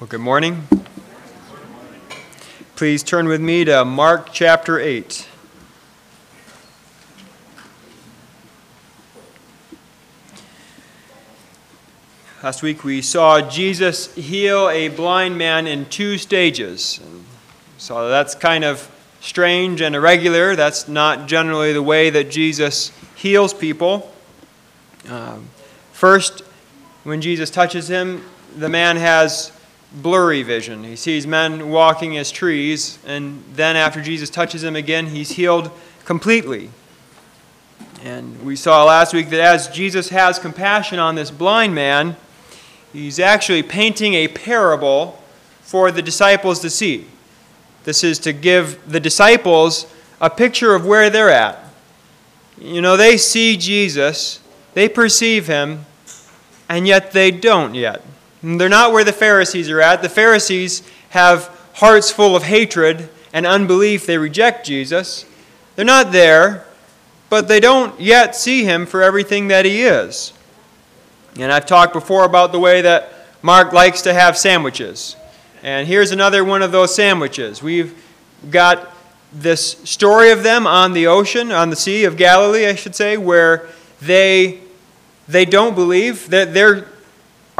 Well, good morning. Please turn with me to Mark chapter 8. Last week we saw Jesus heal a blind man in two stages. So that's kind of strange and irregular. That's not generally the way that Jesus heals people. Um, first, when Jesus touches him, the man has blurry vision. He sees men walking as trees, and then after Jesus touches him again, he's healed completely. And we saw last week that as Jesus has compassion on this blind man, he's actually painting a parable for the disciples to see. This is to give the disciples a picture of where they're at. You know, they see Jesus, they perceive him, and yet they don't yet. They're not where the Pharisees are at. The Pharisees have hearts full of hatred and unbelief. They reject Jesus. They're not there, but they don't yet see him for everything that he is. And I've talked before about the way that Mark likes to have sandwiches. And here's another one of those sandwiches. We've got this story of them on the ocean, on the Sea of Galilee, I should say, where they, they don't believe. that they're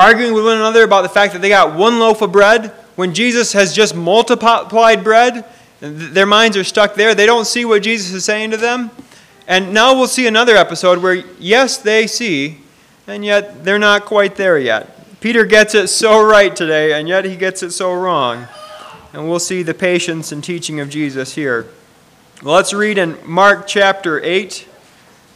arguing with one another about the fact that they got one loaf of bread when Jesus has just multiplied bread. Their minds are stuck there. They don't see what Jesus is saying to them. And now we'll see another episode where, yes, they see, and yet they're not quite there yet. Peter gets it so right today, and yet he gets it so wrong. And we'll see the patience and teaching of Jesus here. Let's read in Mark chapter 8,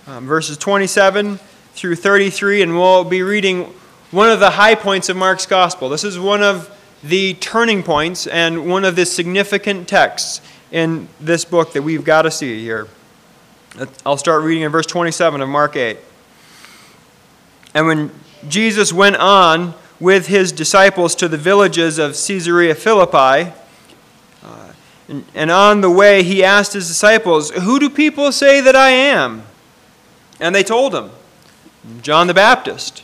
um, verses 27 through 33, and we'll be reading one of the high points of Mark's gospel. This is one of the turning points and one of the significant texts in this book that we've got to see here. I'll start reading in verse 27 of Mark 8. And when Jesus went on with his disciples to the villages of Caesarea Philippi, uh, and, and on the way he asked his disciples, Who do people say that I am? And they told him, John the Baptist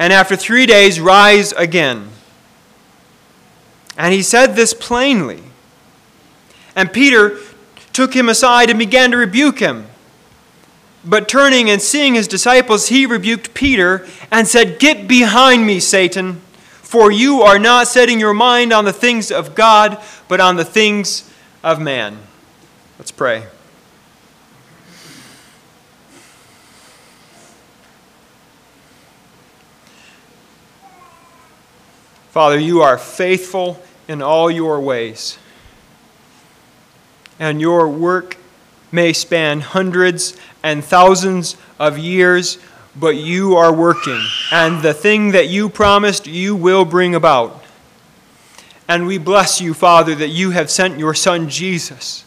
and after three days rise again. And he said this plainly. And Peter took him aside and began to rebuke him. But turning and seeing his disciples, he rebuked Peter and said, Get behind me, Satan, for you are not setting your mind on the things of God, but on the things of man. Let's pray. Father, you are faithful in all your ways. And your work may span hundreds and thousands of years, but you are working. And the thing that you promised, you will bring about. And we bless you, Father, that you have sent your Son Jesus,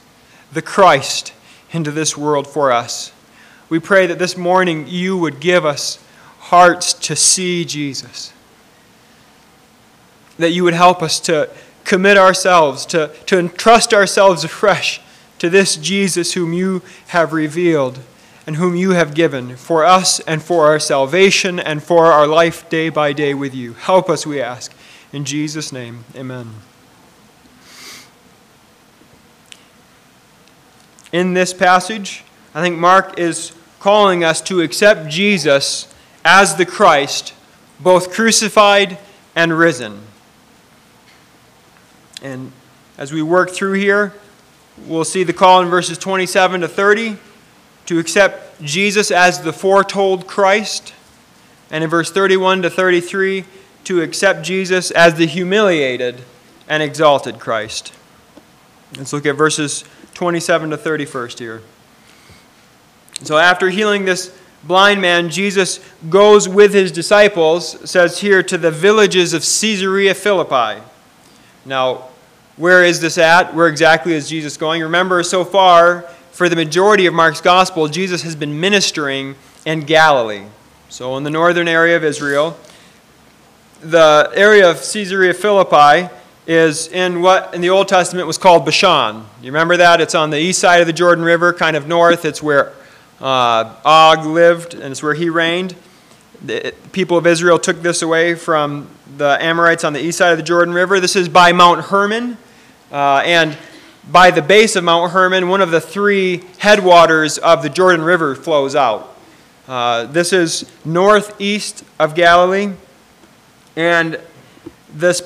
the Christ, into this world for us. We pray that this morning you would give us hearts to see Jesus that you would help us to commit ourselves, to, to entrust ourselves afresh to this Jesus whom you have revealed and whom you have given for us and for our salvation and for our life day by day with you. Help us, we ask. In Jesus' name, amen. In this passage, I think Mark is calling us to accept Jesus as the Christ, both crucified and risen. And as we work through here, we'll see the call in verses 27 to 30 to accept Jesus as the foretold Christ. And in verse 31 to 33, to accept Jesus as the humiliated and exalted Christ. Let's look at verses 27 to 30 first here. So, after healing this blind man, Jesus goes with his disciples, says here, to the villages of Caesarea Philippi. Now, where is this at? Where exactly is Jesus going? Remember, so far, for the majority of Mark's gospel, Jesus has been ministering in Galilee. So, in the northern area of Israel, the area of Caesarea Philippi is in what in the Old Testament was called Bashan. You remember that? It's on the east side of the Jordan River, kind of north. It's where uh, Og lived, and it's where he reigned. The people of Israel took this away from the Amorites on the east side of the Jordan River. This is by Mount Hermon. Uh, and by the base of Mount Hermon, one of the three headwaters of the Jordan River flows out. Uh, this is northeast of Galilee. And this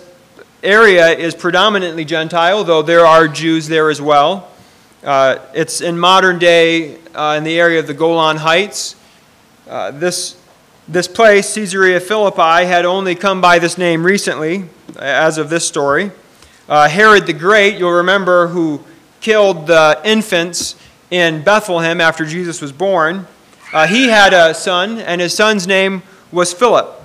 area is predominantly Gentile, though there are Jews there as well. Uh, it's in modern day uh, in the area of the Golan Heights. Uh, this, this place, Caesarea Philippi, had only come by this name recently, as of this story. Uh, Herod the Great, you'll remember, who killed the infants in Bethlehem after Jesus was born, uh, he had a son, and his son's name was Philip.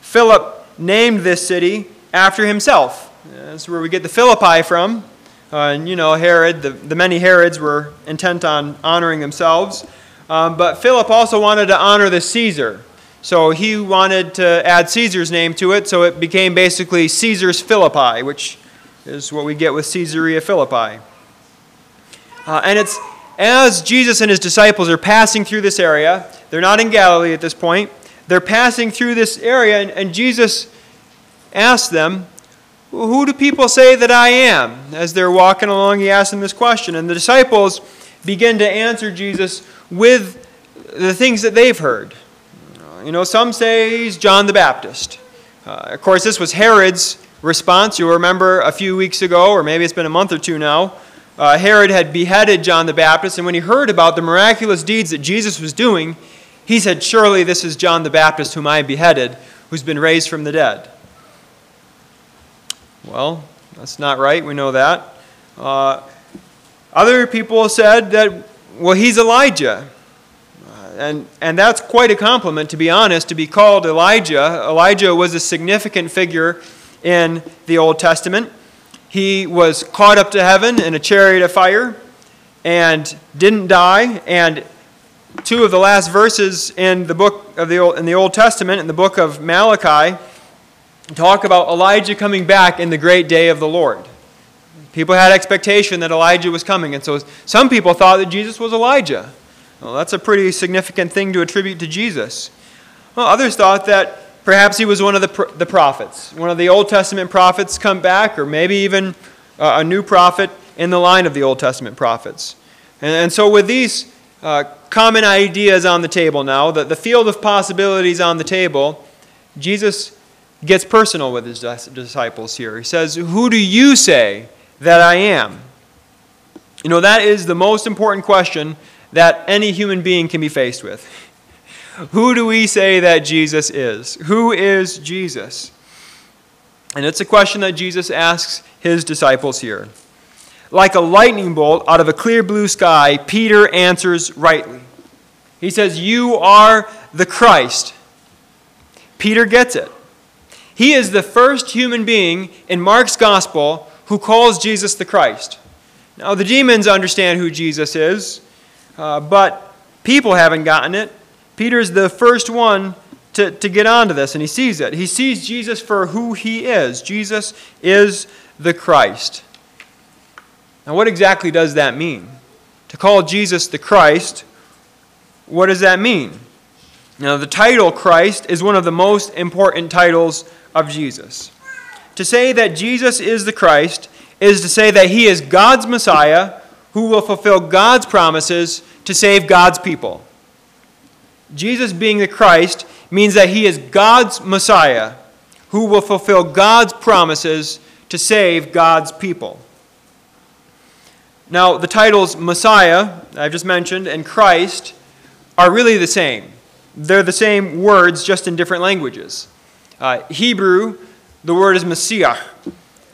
Philip named this city after himself. That's where we get the Philippi from. Uh, and you know, Herod, the, the many Herods were intent on honoring themselves. Um, but Philip also wanted to honor the Caesar. So he wanted to add Caesar's name to it, so it became basically Caesar's Philippi, which is what we get with Caesarea Philippi. Uh, and it's as Jesus and his disciples are passing through this area, they're not in Galilee at this point, they're passing through this area, and, and Jesus asks them, Who do people say that I am? As they're walking along, he asks them this question. And the disciples begin to answer Jesus with the things that they've heard. You know, some say he's John the Baptist. Uh, of course, this was Herod's response. You'll remember a few weeks ago, or maybe it's been a month or two now, uh, Herod had beheaded John the Baptist, and when he heard about the miraculous deeds that Jesus was doing, he said, Surely this is John the Baptist, whom I beheaded, who's been raised from the dead. Well, that's not right. We know that. Uh, other people said that, well, he's Elijah. And, and that's quite a compliment, to be honest, to be called Elijah. Elijah was a significant figure in the Old Testament. He was caught up to heaven in a chariot of fire and didn't die. And two of the last verses in the book of the Old, in the Old Testament, in the book of Malachi, talk about Elijah coming back in the great day of the Lord. People had expectation that Elijah was coming, and so some people thought that Jesus was Elijah. Well, that's a pretty significant thing to attribute to Jesus. Well, others thought that Perhaps he was one of the, the prophets, one of the Old Testament prophets come back, or maybe even uh, a new prophet in the line of the Old Testament prophets. And, and so, with these uh, common ideas on the table now, the, the field of possibilities on the table, Jesus gets personal with his disciples here. He says, Who do you say that I am? You know, that is the most important question that any human being can be faced with. Who do we say that Jesus is? Who is Jesus? And it's a question that Jesus asks his disciples here. Like a lightning bolt out of a clear blue sky, Peter answers rightly. He says, You are the Christ. Peter gets it. He is the first human being in Mark's gospel who calls Jesus the Christ. Now, the demons understand who Jesus is, uh, but people haven't gotten it. Peter's the first one to, to get onto this, and he sees it. He sees Jesus for who he is. Jesus is the Christ. Now, what exactly does that mean? To call Jesus the Christ, what does that mean? Now, the title Christ is one of the most important titles of Jesus. To say that Jesus is the Christ is to say that he is God's Messiah who will fulfill God's promises to save God's people. Jesus being the Christ means that he is God's Messiah who will fulfill God's promises to save God's people. Now, the titles Messiah, I've just mentioned, and Christ are really the same. They're the same words, just in different languages. Uh, Hebrew, the word is Messiah,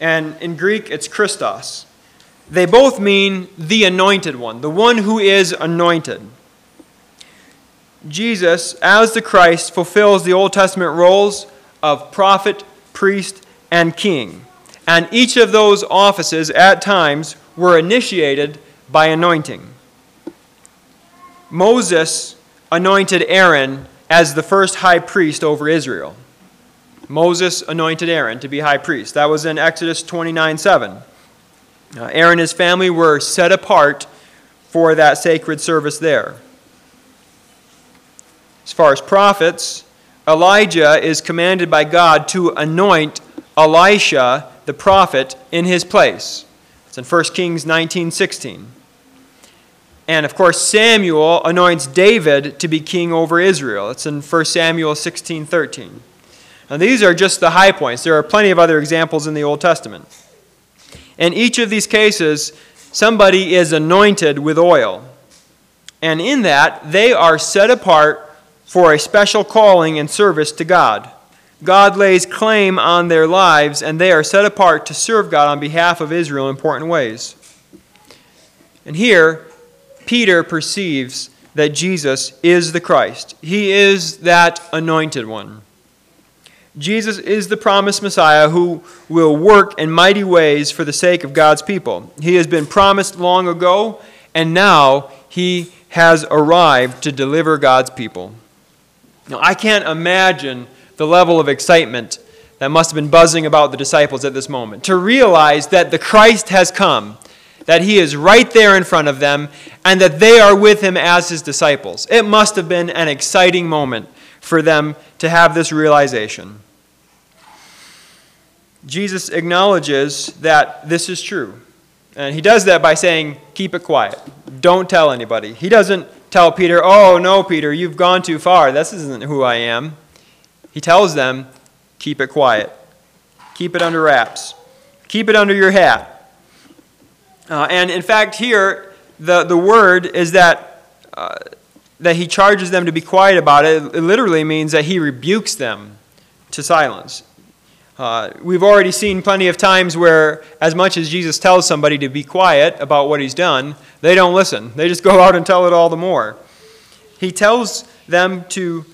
and in Greek, it's Christos. They both mean the anointed one, the one who is anointed. Jesus, as the Christ, fulfills the Old Testament roles of prophet, priest, and king. And each of those offices at times were initiated by anointing. Moses anointed Aaron as the first high priest over Israel. Moses anointed Aaron to be high priest. That was in Exodus 29 7. Uh, Aaron and his family were set apart for that sacred service there. As far as prophets, Elijah is commanded by God to anoint Elisha, the prophet, in his place. It's in 1 Kings 19 16. And of course, Samuel anoints David to be king over Israel. It's in 1 Samuel 16 13. Now, these are just the high points. There are plenty of other examples in the Old Testament. In each of these cases, somebody is anointed with oil. And in that, they are set apart for a special calling and service to God. God lays claim on their lives, and they are set apart to serve God on behalf of Israel in important ways. And here, Peter perceives that Jesus is the Christ. He is that anointed one. Jesus is the promised Messiah who will work in mighty ways for the sake of God's people. He has been promised long ago, and now he has arrived to deliver God's people. Now, I can't imagine the level of excitement that must have been buzzing about the disciples at this moment to realize that the Christ has come, that he is right there in front of them, and that they are with him as his disciples. It must have been an exciting moment for them to have this realization. Jesus acknowledges that this is true. And he does that by saying, Keep it quiet. Don't tell anybody. He doesn't tell Peter, Oh, no, Peter, you've gone too far. This isn't who I am. He tells them, Keep it quiet. Keep it under wraps. Keep it under your hat. Uh, and in fact, here, the, the word is that, uh, that he charges them to be quiet about it. It literally means that he rebukes them to silence. Uh, we've already seen plenty of times where, as much as Jesus tells somebody to be quiet about what he's done, they don't listen. They just go out and tell it all the more. He tells them to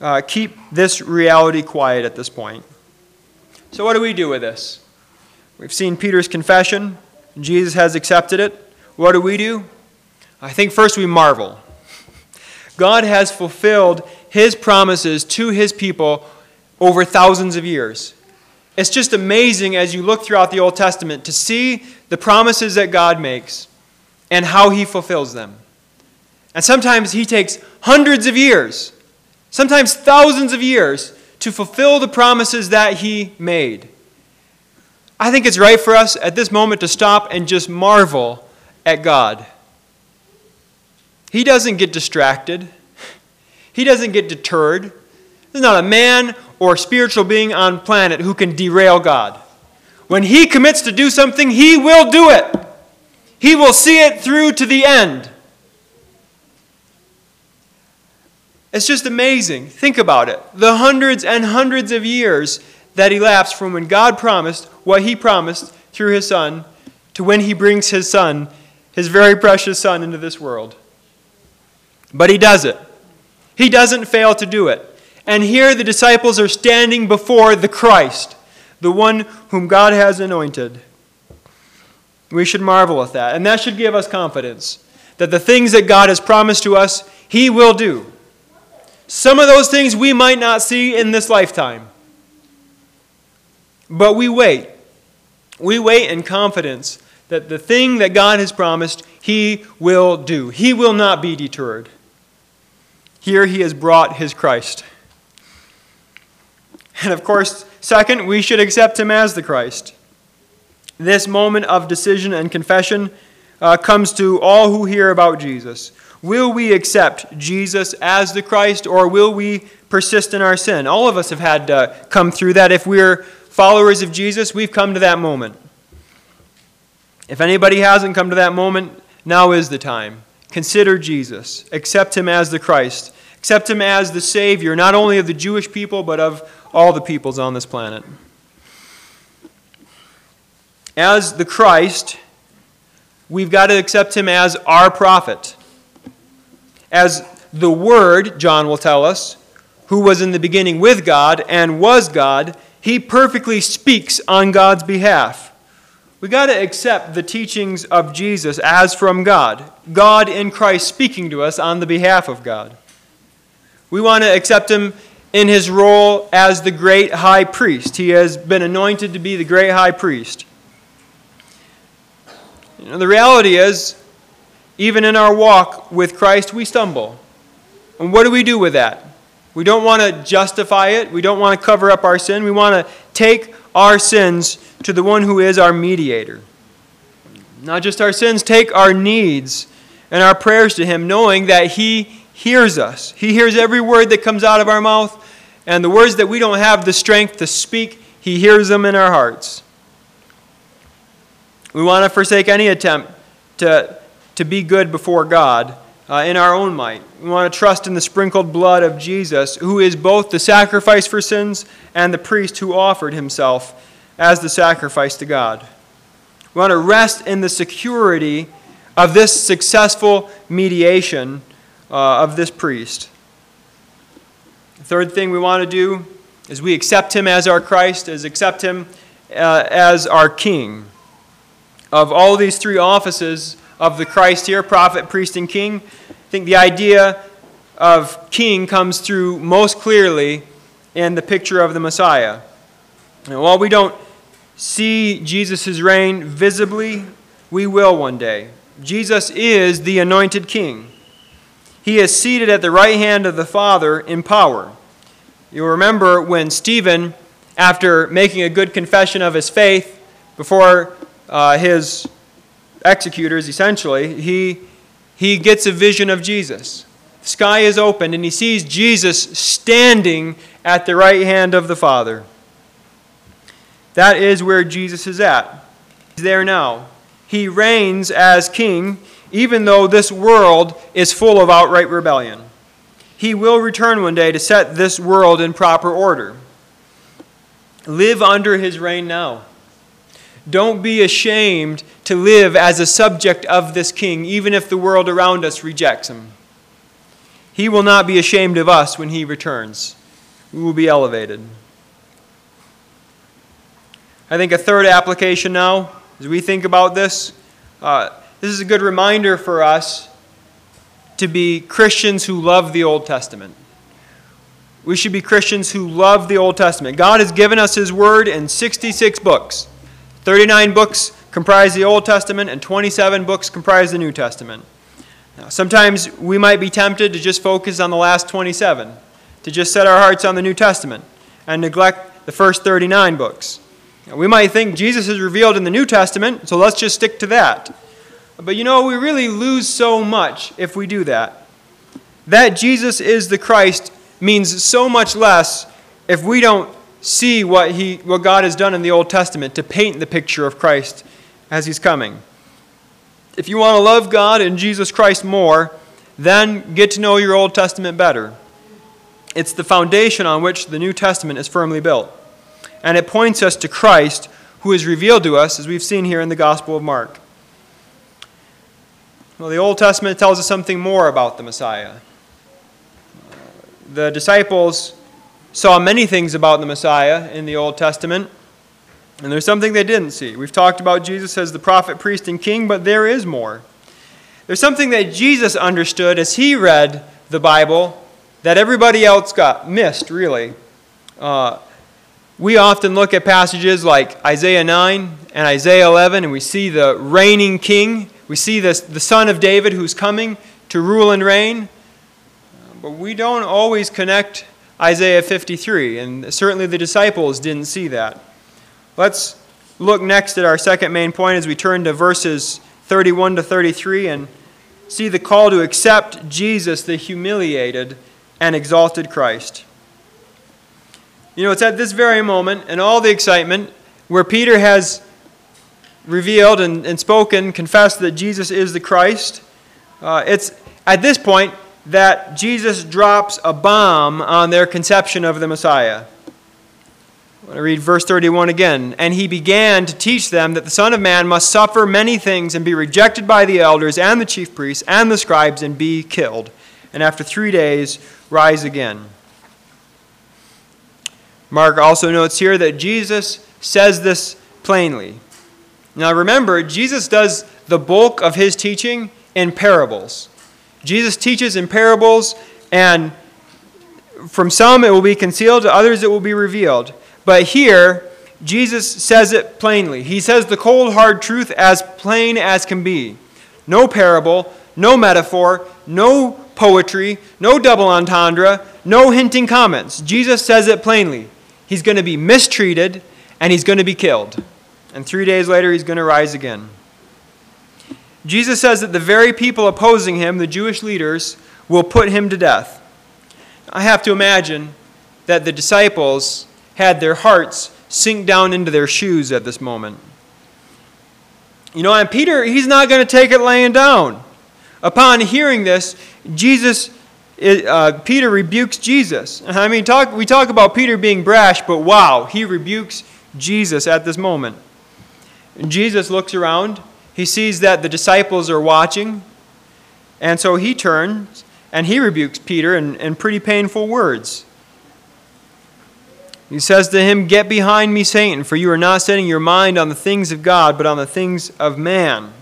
uh, keep this reality quiet at this point. So, what do we do with this? We've seen Peter's confession, Jesus has accepted it. What do we do? I think first we marvel. God has fulfilled his promises to his people over thousands of years. It's just amazing as you look throughout the Old Testament to see the promises that God makes and how he fulfills them. And sometimes he takes hundreds of years, sometimes thousands of years, to fulfill the promises that he made. I think it's right for us at this moment to stop and just marvel at God. He doesn't get distracted. He doesn't get deterred. There's not a man or spiritual being on planet who can derail God. When he commits to do something, he will do it. He will see it through to the end. It's just amazing. Think about it. The hundreds and hundreds of years that elapsed from when God promised what he promised through his son to when he brings his son, his very precious son, into this world. But he does it. He doesn't fail to do it. And here the disciples are standing before the Christ, the one whom God has anointed. We should marvel at that. And that should give us confidence that the things that God has promised to us, He will do. Some of those things we might not see in this lifetime. But we wait. We wait in confidence that the thing that God has promised, He will do. He will not be deterred. Here He has brought His Christ. And of course, second, we should accept him as the Christ. This moment of decision and confession uh, comes to all who hear about Jesus. Will we accept Jesus as the Christ or will we persist in our sin? All of us have had to come through that. If we're followers of Jesus, we've come to that moment. If anybody hasn't come to that moment, now is the time. Consider Jesus. Accept him as the Christ. Accept him as the Savior, not only of the Jewish people, but of all the peoples on this planet. As the Christ, we've got to accept him as our prophet, as the Word, John will tell us, who was in the beginning with God and was God, he perfectly speaks on God's behalf. We got to accept the teachings of Jesus as from God, God in Christ speaking to us on the behalf of God. We want to accept him in his role as the great high priest. He has been anointed to be the great high priest. You know, the reality is, even in our walk with Christ, we stumble. And what do we do with that? We don't want to justify it. We don't want to cover up our sin. We want to take our sins to the one who is our mediator. Not just our sins, take our needs and our prayers to Him, knowing that He hears us. He hears every word that comes out of our mouth, and the words that we don't have the strength to speak, He hears them in our hearts. We want to forsake any attempt to, to be good before God uh, in our own might. We want to trust in the sprinkled blood of Jesus, who is both the sacrifice for sins and the priest who offered himself as the sacrifice to God. We want to rest in the security of this successful mediation uh, of this priest. The third thing we want to do is we accept him as our Christ, is accept him uh, as our King. Of all these three offices of the Christ here, prophet, priest, and king, I think the idea of king comes through most clearly in the picture of the Messiah. And while we don't see Jesus' reign visibly, we will one day. Jesus is the anointed king. He is seated at the right hand of the Father in power. You'll remember when Stephen, after making a good confession of his faith before uh, his executors, essentially, he, he gets a vision of Jesus. The sky is opened, and he sees Jesus standing at the right hand of the Father. That is where Jesus is at. He's there now. He reigns as king, even though this world is full of outright rebellion. He will return one day to set this world in proper order. Live under his reign now. Don't be ashamed to live as a subject of this king, even if the world around us rejects him. He will not be ashamed of us when he returns. We will be elevated. I think a third application now, as we think about this, uh, this is a good reminder for us to be Christians who love the Old Testament. We should be Christians who love the Old Testament. God has given us His Word in 66 books. 39 books comprise the Old Testament, and 27 books comprise the New Testament. Now, sometimes we might be tempted to just focus on the last 27, to just set our hearts on the New Testament, and neglect the first 39 books. We might think Jesus is revealed in the New Testament, so let's just stick to that. But you know, we really lose so much if we do that. That Jesus is the Christ means so much less if we don't see what, he, what God has done in the Old Testament to paint the picture of Christ as he's coming. If you want to love God and Jesus Christ more, then get to know your Old Testament better. It's the foundation on which the New Testament is firmly built and it points us to Christ, who is revealed to us, as we've seen here in the Gospel of Mark. Well, the Old Testament tells us something more about the Messiah. The disciples saw many things about the Messiah in the Old Testament, and there's something they didn't see. We've talked about Jesus as the prophet, priest, and king, but there is more. There's something that Jesus understood as he read the Bible that everybody else got missed, really. Uh, we often look at passages like Isaiah 9 and Isaiah 11, and we see the reigning king. We see this, the son of David who's coming to rule and reign. But we don't always connect Isaiah 53, and certainly the disciples didn't see that. Let's look next at our second main point as we turn to verses 31 to 33 and see the call to accept Jesus, the humiliated and exalted Christ. You know, it's at this very moment, and all the excitement, where Peter has revealed and, and spoken, confessed that Jesus is the Christ. Uh, it's at this point that Jesus drops a bomb on their conception of the Messiah. I want to read verse 31 again. And he began to teach them that the Son of Man must suffer many things and be rejected by the elders and the chief priests and the scribes and be killed, and after three days, rise again. Mark also notes here that Jesus says this plainly. Now remember, Jesus does the bulk of his teaching in parables. Jesus teaches in parables, and from some it will be concealed, to others it will be revealed. But here, Jesus says it plainly. He says the cold, hard truth as plain as can be. No parable, no metaphor, no poetry, no double entendre, no hinting comments. Jesus says it plainly. He's going to be mistreated and he's going to be killed. And three days later, he's going to rise again. Jesus says that the very people opposing him, the Jewish leaders, will put him to death. I have to imagine that the disciples had their hearts sink down into their shoes at this moment. You know, and Peter, he's not going to take it laying down. Upon hearing this, Jesus, uh, Peter rebukes Jesus. I mean, talk, we talk about Peter being brash, but wow, he rebukes Jesus at this moment. Jesus looks around. He sees that the disciples are watching. And so he turns and he rebukes Peter in, in pretty painful words. He says to him, Get behind me, Satan, for you are not setting your mind on the things of God, but on the things of man.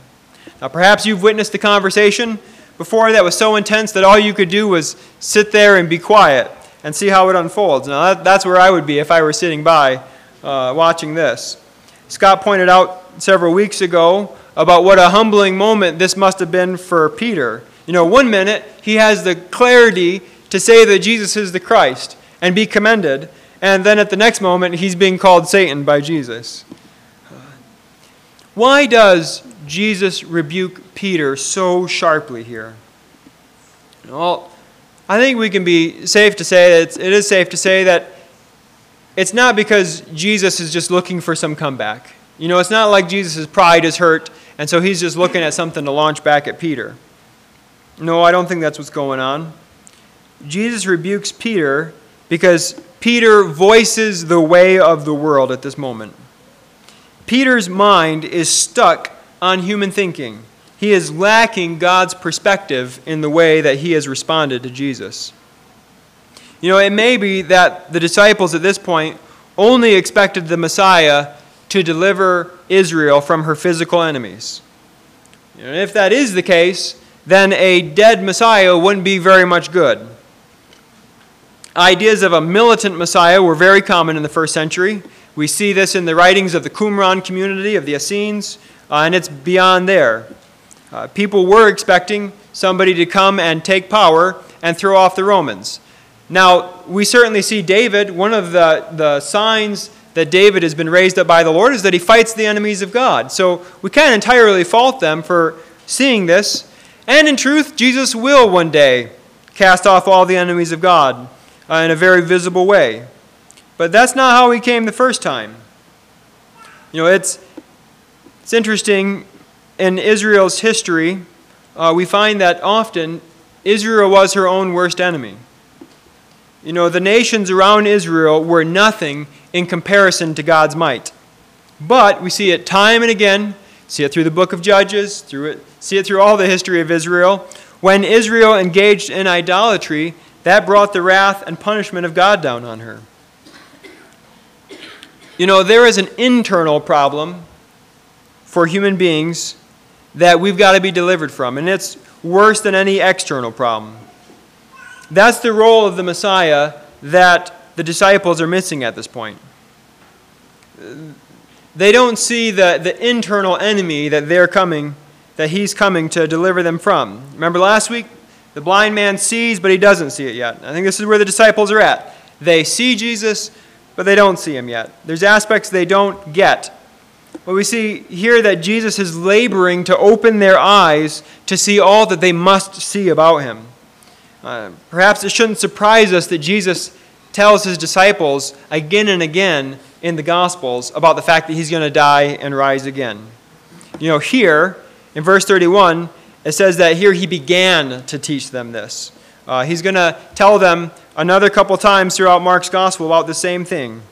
Now, perhaps you've witnessed the conversation before that was so intense that all you could do was sit there and be quiet and see how it unfolds. Now, that, that's where I would be if I were sitting by uh, watching this. Scott pointed out several weeks ago about what a humbling moment this must have been for Peter. You know, one minute he has the clarity to say that Jesus is the Christ and be commended and then at the next moment, he's being called Satan by Jesus. Why does Jesus rebuke Peter so sharply here? Well, I think we can be safe to say that it is safe to say that it's not because Jesus is just looking for some comeback. You know, it's not like Jesus' pride is hurt, and so he's just looking at something to launch back at Peter. No, I don't think that's what's going on. Jesus rebukes Peter because Peter voices the way of the world at this moment. Peter's mind is stuck on human thinking. He is lacking God's perspective in the way that he has responded to Jesus. You know, it may be that the disciples at this point only expected the Messiah to deliver Israel from her physical enemies. And if that is the case, then a dead Messiah wouldn't be very much good. Ideas of a militant Messiah were very common in the first century. We see this in the writings of the Qumran community of the Essenes, uh, and it's beyond there. Uh, people were expecting somebody to come and take power and throw off the Romans. Now, we certainly see David, one of the, the signs that David has been raised up by the Lord is that he fights the enemies of God. So we can't entirely fault them for seeing this. And in truth, Jesus will one day cast off all the enemies of God uh, in a very visible way. But that's not how he came the first time. You know, it's, it's interesting in Israel's history, uh, we find that often Israel was her own worst enemy. You know, the nations around Israel were nothing in comparison to God's might. But we see it time and again, see it through the book of Judges, through it, see it through all the history of Israel. When Israel engaged in idolatry, that brought the wrath and punishment of God down on her. You know, there is an internal problem for human beings that we've got to be delivered from, and it's worse than any external problem. That's the role of the Messiah that the disciples are missing at this point. They don't see the, the internal enemy that they're coming, that he's coming to deliver them from. Remember last week? The blind man sees, but he doesn't see it yet. I think this is where the disciples are at. They see Jesus, but they don't see him yet. There's aspects they don't get. But we see here that Jesus is laboring to open their eyes to see all that they must see about him. Perhaps it shouldn't surprise us that Jesus tells his disciples again and again in the Gospels about the fact that he's going to die and rise again. You know, here in verse 31, it says that here he began to teach them this. Uh, he's going to tell them another couple times throughout Mark's gospel about the same thing.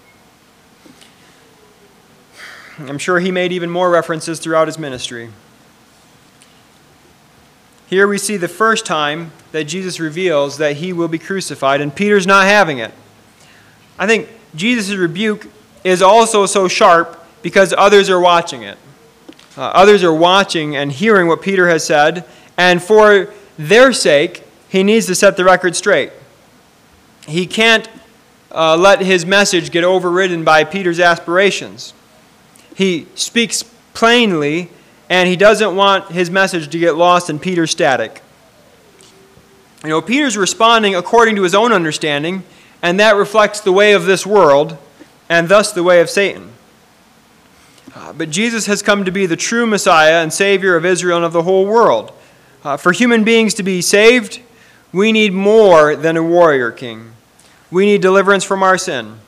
I'm sure he made even more references throughout his ministry. Here we see the first time that Jesus reveals that he will be crucified, and Peter's not having it. I think Jesus' rebuke is also so sharp because others are watching it. Uh, others are watching and hearing what Peter has said, and for their sake, he needs to set the record straight. He can't uh, let his message get overridden by Peter's aspirations. He speaks plainly, and he doesn't want his message to get lost in Peter's static. You know, Peter's responding according to his own understanding, and that reflects the way of this world, and thus the way of Satan. Uh, but Jesus has come to be the true Messiah and Savior of Israel and of the whole world. Uh, for human beings to be saved, we need more than a warrior king. We need deliverance from our sin.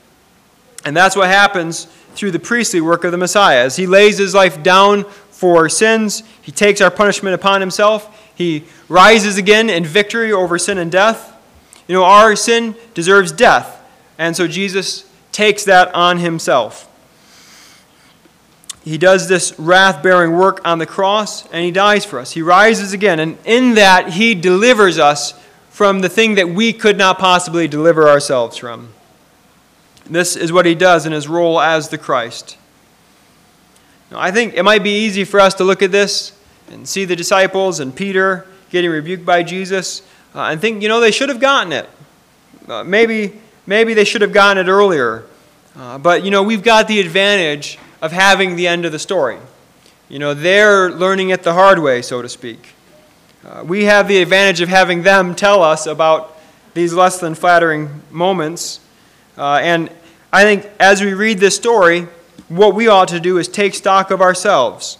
And that's what happens through the priestly work of the Messiah. As he lays his life down for our sins, he takes our punishment upon himself. He rises again in victory over sin and death. You know, our sin deserves death. And so Jesus takes that on himself. He does this wrath bearing work on the cross and he dies for us. He rises again. And in that, he delivers us from the thing that we could not possibly deliver ourselves from. This is what he does in his role as the Christ. I think it might be easy for us to look at this and see the disciples and Peter getting rebuked by Jesus uh, and think, you know, they should have gotten it. Uh, maybe, maybe they should have gotten it earlier. Uh, but, you know, we've got the advantage of having the end of the story. You know, they're learning it the hard way, so to speak. Uh, we have the advantage of having them tell us about these less than flattering moments. Uh, and I think as we read this story, what we ought to do is take stock of ourselves.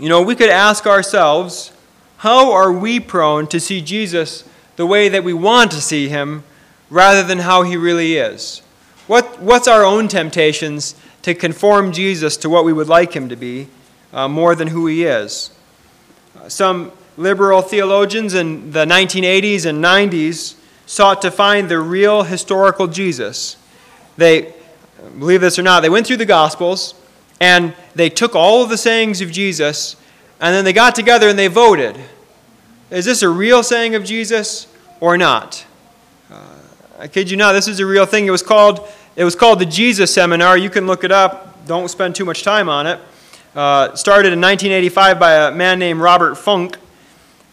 You know, we could ask ourselves, how are we prone to see Jesus the way that we want to see him rather than how he really is? What, what's our own temptations to conform Jesus to what we would like him to be uh, more than who he is. Some liberal theologians in the 1980s and 90s sought to find the real historical Jesus. They, believe this or not, they went through the Gospels and they took all of the sayings of Jesus and then they got together and they voted. Is this a real saying of Jesus or not? Uh, I kid you not, this is a real thing. It was called it was called the Jesus Seminar. You can look it up. Don't spend too much time on it. Uh, started in 1985 by a man named Robert Funk.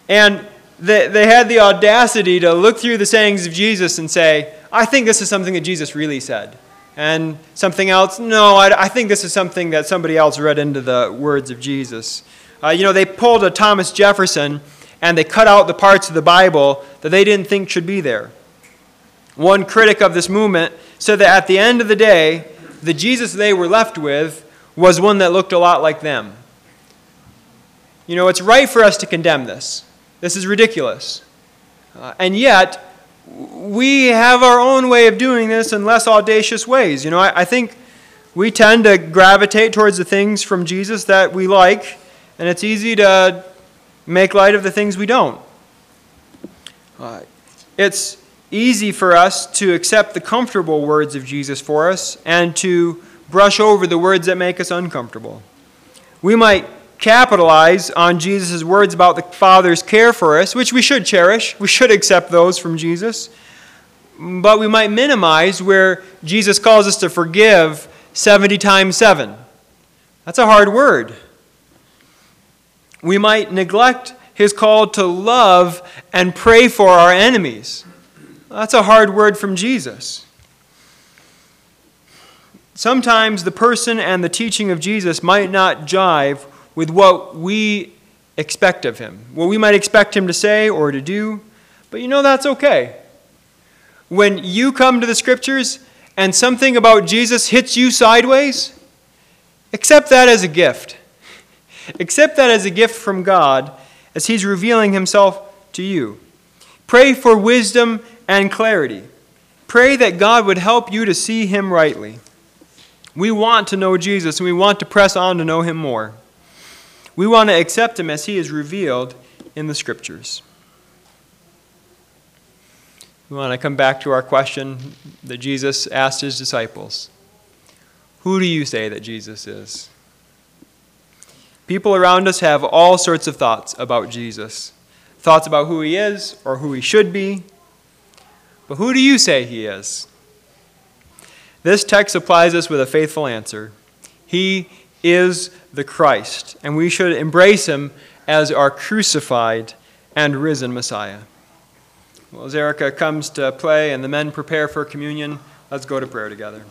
And they, they had the audacity to look through the sayings of Jesus and say, I think this is something that Jesus really said. And something else, no, I, I think this is something that somebody else read into the words of Jesus. Uh, you know, they pulled a Thomas Jefferson and they cut out the parts of the Bible that they didn't think should be there. One critic of this movement said that at the end of the day, the Jesus they were left with was one that looked a lot like them. You know, it's right for us to condemn this. This is ridiculous. Uh, and yet, we have our own way of doing this in less audacious ways. You know, I, I think we tend to gravitate towards the things from Jesus that we like, and it's easy to make light of the things we don't. Uh, it's easy for us to accept the comfortable words of Jesus for us and to brush over the words that make us uncomfortable. We might capitalize on Jesus' words about the Father's care for us, which we should cherish. We should accept those from Jesus. But we might minimize where Jesus calls us to forgive 70 times 7. That's a hard word. We might neglect his call to love and pray for our enemies. That's a hard word from Jesus. Sometimes the person and the teaching of Jesus might not jive with what we expect of him, what we might expect him to say or to do, but you know that's okay. When you come to the scriptures and something about Jesus hits you sideways, accept that as a gift. Accept that as a gift from God as He's revealing Himself to you. Pray for wisdom and clarity. Pray that God would help you to see Him rightly. We want to know Jesus and we want to press on to know Him more. We want to accept Him as He is revealed in the Scriptures. We want to come back to our question that Jesus asked His disciples Who do you say that Jesus is? People around us have all sorts of thoughts about Jesus thoughts about who he is or who he should be. But who do you say he is? This text supplies us with a faithful answer. He is the Christ, and we should embrace him as our crucified and risen Messiah. Well, as Erica comes to play and the men prepare for communion, let's go to prayer together.